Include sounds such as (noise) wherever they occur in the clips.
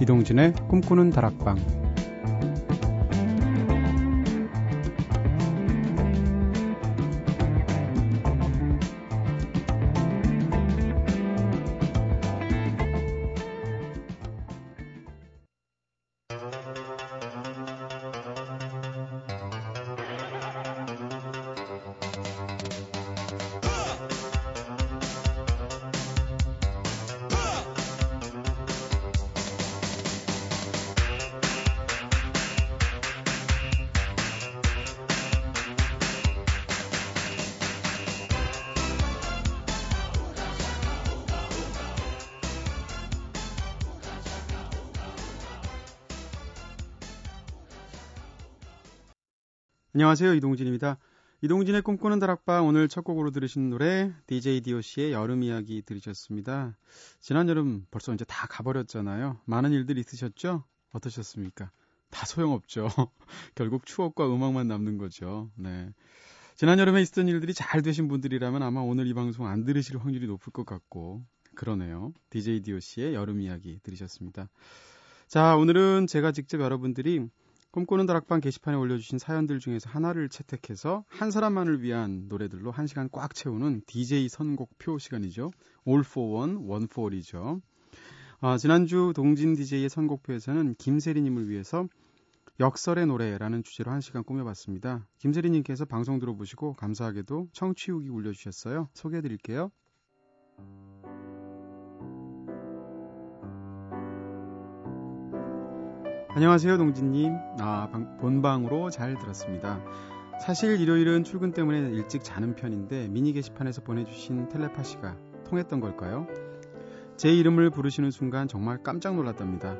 이동진의 꿈꾸는 다락방 안녕하세요. 이동진입니다. 이동진의 꿈꾸는 다락방 오늘 첫 곡으로 들으신 노래 DJ DOC의 여름 이야기 들으셨습니다. 지난 여름 벌써 이제 다 가버렸잖아요. 많은 일들 있으셨죠? 어떠셨습니까? 다 소용없죠. (laughs) 결국 추억과 음악만 남는 거죠. 네. 지난 여름에 있었던 일들이 잘 되신 분들이라면 아마 오늘 이 방송 안 들으실 확률이 높을 것 같고 그러네요. DJ DOC의 여름 이야기 들으셨습니다. 자, 오늘은 제가 직접 여러분들이 꿈꾸는 다락방 게시판에 올려주신 사연들 중에서 하나를 채택해서 한 사람만을 위한 노래들로 한 시간 꽉 채우는 DJ 선곡표 시간이죠. All for One, One for All이죠. 아, 지난주 동진 DJ의 선곡표에서는 김세리님을 위해서 역설의 노래라는 주제로 한 시간 꾸며봤습니다. 김세리님께서 방송 들어보시고 감사하게도 청취후기 올려주셨어요. 소개해드릴게요. 안녕하세요, 동진님. 아, 방, 본방으로 잘 들었습니다. 사실 일요일은 출근 때문에 일찍 자는 편인데 미니 게시판에서 보내주신 텔레파시가 통했던 걸까요? 제 이름을 부르시는 순간 정말 깜짝 놀랐답니다.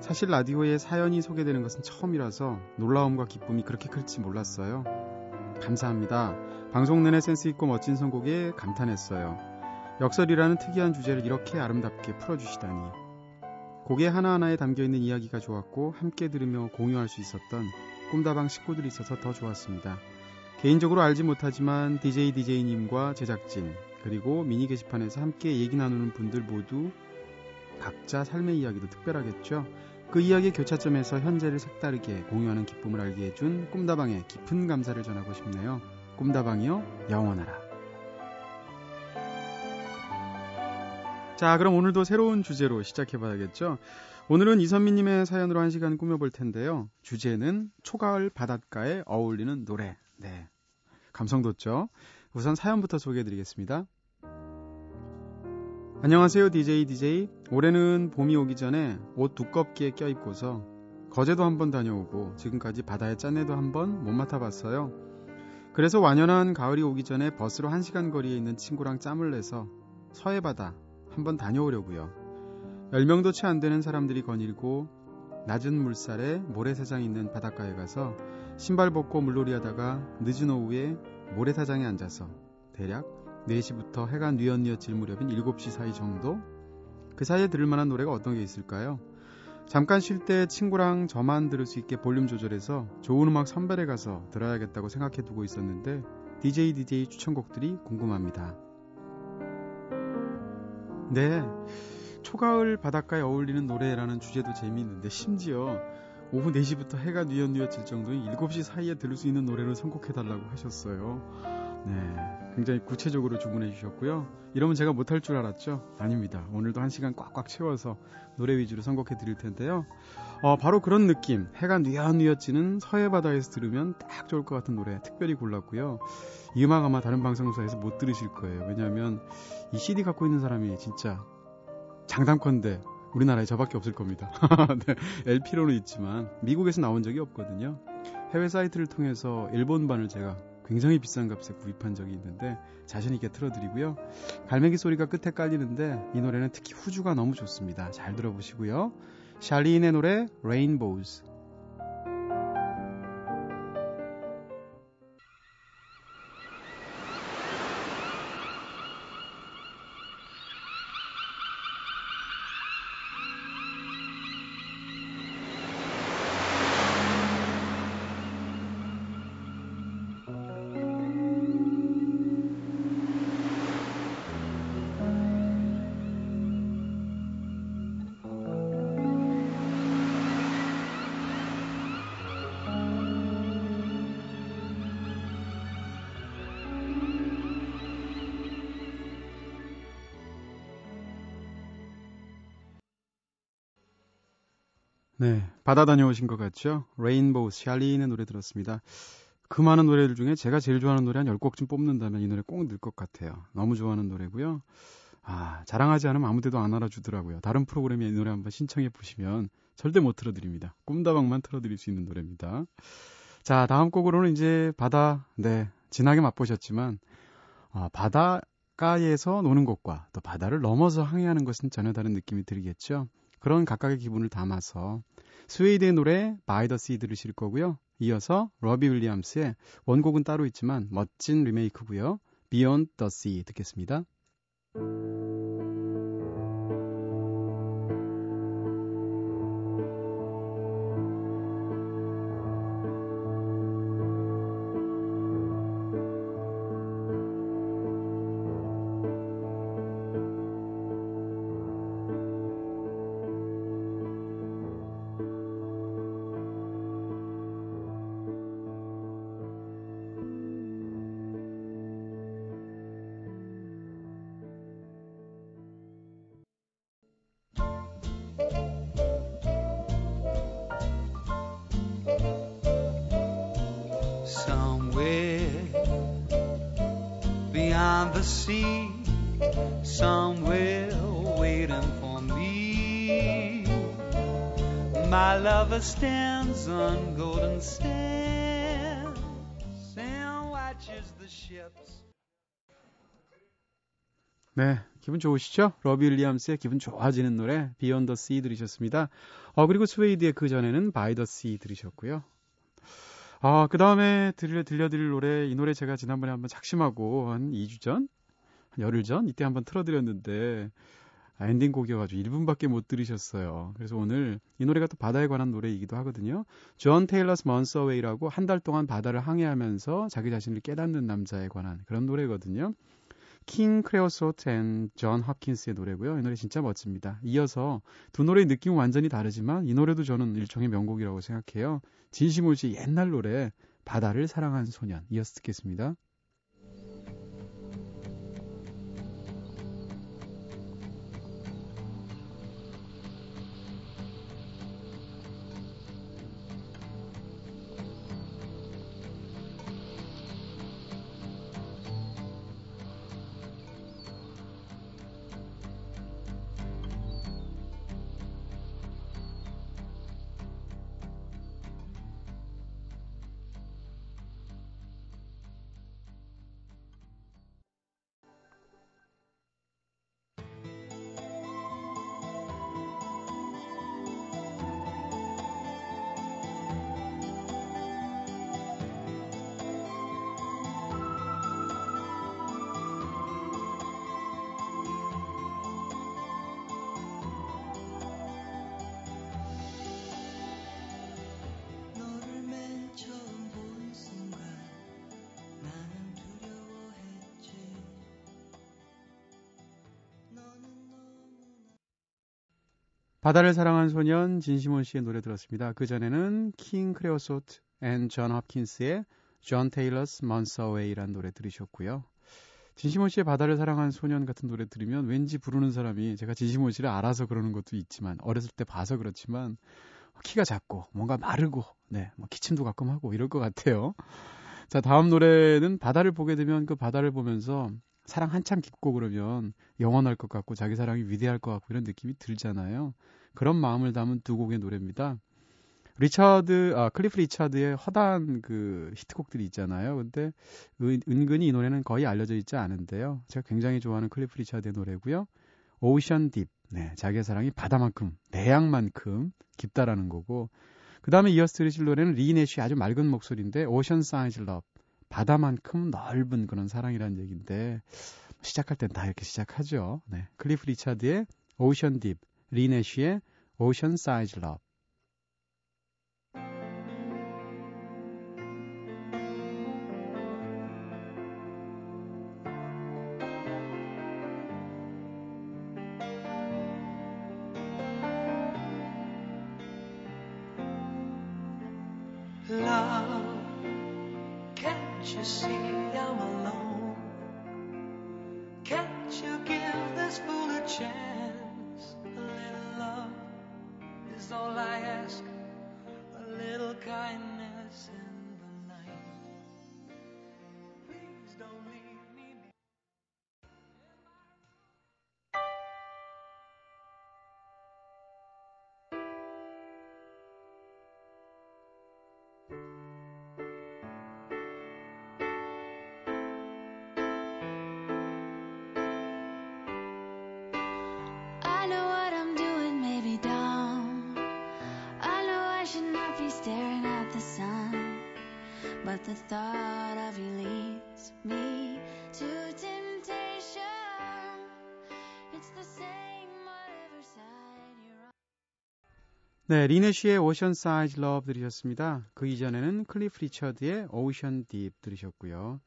사실 라디오에 사연이 소개되는 것은 처음이라서 놀라움과 기쁨이 그렇게 클지 몰랐어요. 감사합니다. 방송 내내 센스 있고 멋진 선곡에 감탄했어요. 역설이라는 특이한 주제를 이렇게 아름답게 풀어주시다니. 곡의 하나하나에 담겨있는 이야기가 좋았고 함께 들으며 공유할 수 있었던 꿈다방 식구들이 있어서 더 좋았습니다. 개인적으로 알지 못하지만 DJ DJ님과 제작진 그리고 미니 게시판에서 함께 얘기 나누는 분들 모두 각자 삶의 이야기도 특별하겠죠. 그 이야기 교차점에서 현재를 색다르게 공유하는 기쁨을 알게 해준 꿈다방에 깊은 감사를 전하고 싶네요. 꿈다방이요 영원하라. 자, 그럼 오늘도 새로운 주제로 시작해봐야겠죠. 오늘은 이선미님의 사연으로 한 시간 꾸며볼 텐데요. 주제는 초가을 바닷가에 어울리는 노래. 네. 감성 돋죠? 우선 사연부터 소개해드리겠습니다. 안녕하세요, DJ DJ. 올해는 봄이 오기 전에 옷 두껍게 껴입고서 거제도 한번 다녀오고 지금까지 바다의 짠내도 한번 못 맡아봤어요. 그래서 완연한 가을이 오기 전에 버스로 1시간 거리에 있는 친구랑 짬을 내서 서해바다 한번 다녀오려고요. 10명도 채 안 되는 사람들이 거닐고 낮은 물살에 모래사장 있는 바닷가에 가서 신발 벗고 물놀이 하다가 늦은 오후에 모래사장에 앉아서 대략 4시부터 해가 뉘엿뉘엿질 무렵인 7시 사이 정도? 그 사이에 들을 만한 노래가 어떤 게 있을까요? 잠깐 쉴 때 친구랑 저만 들을 수 있게 볼륨 조절해서 좋은 음악 선별해 가서 들어야겠다고 생각해 두고 있었는데 DJ DJ 추천곡들이 궁금합니다. 네. 초가을 바닷가에 어울리는 노래라는 주제도 재미있는데 심지어 오후 4시부터 해가 뉘엿뉘엿 질 정도인 7시 사이에 들을 수 있는 노래를 선곡해달라고 하셨어요. 네. 굉장히 구체적으로 주문해 주셨고요. 이러면 제가 못할 줄 알았죠? 아닙니다. 오늘도 한 시간 꽉꽉 채워서 노래 위주로 선곡해 드릴 텐데요. 어, 바로 그런 느낌. 해가 뉘엿뉘엿지는 서해 바다에서 들으면 딱 좋을 것 같은 노래 특별히 골랐고요. 이 음악 아마 다른 방송사에서 못 들으실 거예요. 왜냐하면 이 CD 갖고 있는 사람이 진짜 장담컨대 우리나라에 저밖에 없을 겁니다. (laughs) 네, LP로는 있지만 미국에서 나온 적이 없거든요. 해외 사이트를 통해서 일본반을 제가 굉장히 비싼 값에 구입한 적이 있는데 자신 있게 틀어드리고요. 갈매기 소리가 끝에 깔리는데 이 노래는 특히 후주가 너무 좋습니다. 잘 들어보시고요. 샬리인의 노래 Rainbows 네, 바다 다녀오신 것 같죠? 레인보우 샬리의 노래 들었습니다. 그 많은 노래들 중에 제가 제일 좋아하는 노래 한 10곡쯤 뽑는다면 이 노래 꼭 넣을 것 같아요. 너무 좋아하는 노래고요. 아, 자랑하지 않으면 아무 데도 안 알아주더라고요. 다른 프로그램에 이 노래 한번 신청해 보시면 절대 못 틀어드립니다. 꿈다방만 틀어드릴 수 있는 노래입니다. 자, 다음 곡으로는 이제 바다, 네, 진하게 맛보셨지만, 아, 바닷가에서 노는 것과 또 바다를 넘어서 항해하는 것은 전혀 다른 느낌이 들겠죠. 그런 각각의 기분을 담아서 스웨이드의 노래 By the Sea 들으실 거고요. 이어서 로비 윌리엄스의 원곡은 따로 있지만 멋진 리메이크고요. Beyond the Sea 듣겠습니다. The sea, somewhere waiting for me. My lover stands on golden sands and watches the ships. 네, 기분 좋으시죠? 로비 윌리엄스의 기분 좋아지는 노래 Beyond the Sea 들으셨습니다. 어 그리고 스웨이드의 그 전에는 By the Sea 들으셨고요. 아, 그 다음에 들려, 들려드릴 노래, 이 노래 제가 지난번에 한번 작심하고 한 2주 전? 한 열흘 전? 이때 한번 틀어드렸는데, 아, 엔딩곡이어가지고 1분밖에 못 들으셨어요. 그래서 오늘 이 노래가 또 바다에 관한 노래이기도 하거든요. John Taylor's Month Away라고 한 달 동안 바다를 항해하면서 자기 자신을 깨닫는 남자에 관한 그런 노래거든요. 킹 크레오소트 and 존 홉킨스의 노래고요. 이 노래 진짜 멋집니다. 이어서 두 노래의 느낌은 완전히 다르지만 이 노래도 저는 일종의 명곡이라고 생각해요. 진심올 씨 옛날 노래 바다를 사랑한 소년 이어서 듣겠습니다. 바다를 사랑한 소년 진시몬 씨의 노래 들었습니다. 그 전에는 킹 크레오소트 and 존 홉킨스의 John Taylor's Month Away라는 노래 들으셨고요. 진시몬 씨의 바다를 사랑한 소년 같은 노래 들으면 왠지 부르는 사람이 제가 진시몬 씨를 알아서 그러는 것도 있지만 어렸을 때 봐서 그렇지만 키가 작고 뭔가 마르고 네, 뭐 기침도 가끔 하고 이럴 것 같아요. 자, 다음 노래는 바다를 보게 되면 그 바다를 보면서 사랑 한참 깊고 그러면 영원할 것 같고 자기 사랑이 위대할 것 같고 이런 느낌이 들잖아요. 그런 마음을 담은 두 곡의 노래입니다. 리차드, 아, 클리프 리차드의 허다한 그 히트곡들이 있잖아요. 근데 은, 은근히 이 노래는 거의 알려져 있지 않은데요. 제가 굉장히 좋아하는 클리프 리차드의 노래고요. Ocean Deep. 네, 자기의 사랑이 바다만큼, 대양만큼 깊다라는 거고. 그 다음에 이어서 들으실 노래는 리네쉬 아주 맑은 목소리인데, Ocean Size Love. 바다만큼 넓은 그런 사랑이라는 얘기인데 시작할 땐 다 이렇게 시작하죠. 네. 클리프 리차드의 Ocean Deep, 리네쉬의 Ocean Size Love. You see I'm alone? But the thought of you leads me to temptation. It's the same whatever side you're on. 네, 리네쉬의 Ocean Size Love 들으셨습니다. 그 이전에는 클리프 리처드의 Ocean Deep 들으셨고요.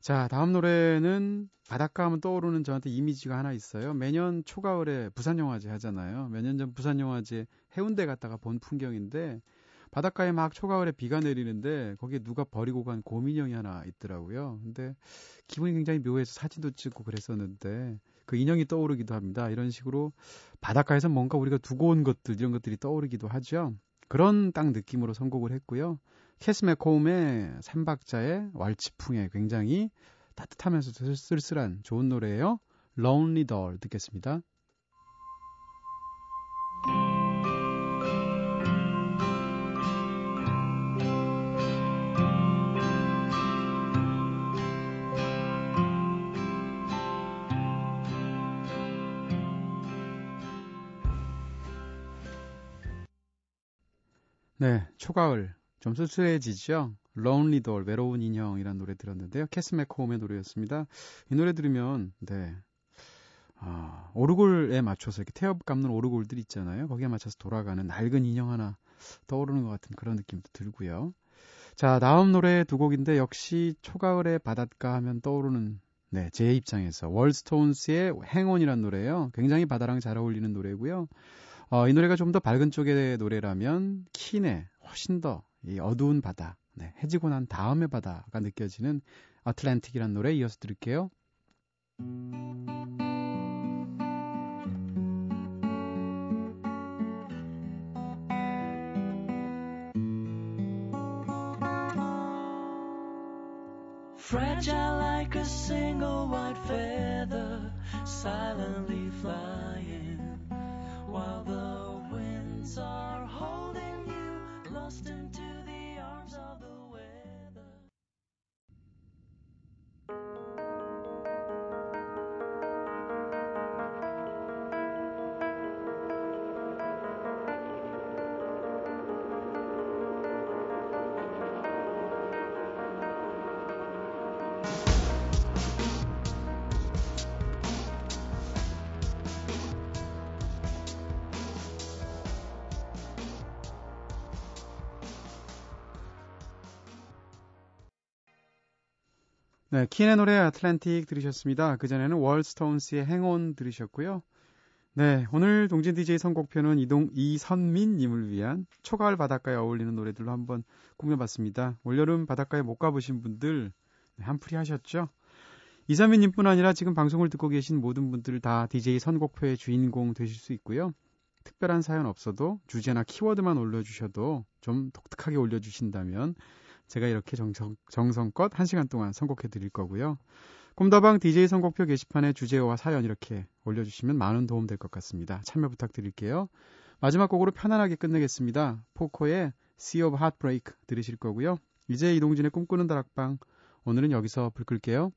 자, 다음 노래는 바닷가 하면 떠오르는 저한테 이미지가 하나 있어요. 매년 초가을에 부산영화제 하잖아요. 몇 년 전 부산영화제 해운대 갔다가 본 풍경인데 바닷가에 막 초가을에 비가 내리는데 거기에 누가 버리고 간 곰인형이 하나 있더라고요. 근데 기분이 굉장히 묘해서 사진도 찍고 그랬었는데 그 인형이 떠오르기도 합니다. 이런 식으로 바닷가에서 뭔가 우리가 두고 온 것들 이런 것들이 떠오르기도 하죠. 그런 딱 느낌으로 선곡을 했고요. 캐스 맥홈의 삼박자의 왈츠풍에 굉장히 따뜻하면서 쓸쓸한 좋은 노래예요. Lonely Doll 듣겠습니다. 네, 초가을 좀 쓸쓸해지죠. Lonely Doll, 외로운 인형이라는 노래 들었는데요. 캐스 맥홈의 노래였습니다. 이 노래 들으면 네. 아, 오르골에 맞춰서 이렇게 태엽 감는 오르골들 있잖아요. 거기에 맞춰서 돌아가는 낡은 인형 하나 떠오르는 것 같은 그런 느낌도 들고요. 자, 다음 노래 두 곡인데 역시 초가을의 바닷가 하면 떠오르는 네, 제 입장에서 월스톤스의 행온이라는 노래예요. 굉장히 바다랑 잘 어울리는 노래고요. 어, 이 노래가 좀 더 밝은 쪽의 노래라면 킨의 훨씬 더 이 어두운 바다, 네, 해지고 난 다음의 바다가 느껴지는 아틀란틱이라는 노래 이어서 들을게요. Fragile like a single white feather, 네, 킨의 노래 아틀란틱 들으셨습니다. 그전에는 월스톤스의 행온 들으셨고요. 네, 오늘 동진 DJ 선곡표는 이동 이선민 님을 위한 초가을 바닷가에 어울리는 노래들로 한번 꾸며봤습니다. 올여름 바닷가에 못 가보신 분들 네, 한풀이 하셨죠? 이선민 님뿐 아니라 지금 방송을 듣고 계신 모든 분들 다 DJ 선곡표의 주인공 되실 수 있고요. 특별한 사연 없어도 주제나 키워드만 올려주셔도 좀 독특하게 올려주신다면 제가 이렇게 정성, 정성껏 1시간 동안 선곡해 드릴 거고요. 꿈다방 DJ 선곡표 게시판에 주제와 사연 이렇게 올려주시면 많은 도움 될 것 같습니다. 참여 부탁드릴게요. 마지막 곡으로 편안하게 끝내겠습니다. 포코의 Sea of Heartbreak 들으실 거고요. 이제 이동진의 꿈꾸는 다락방 오늘은 여기서 불 끌게요.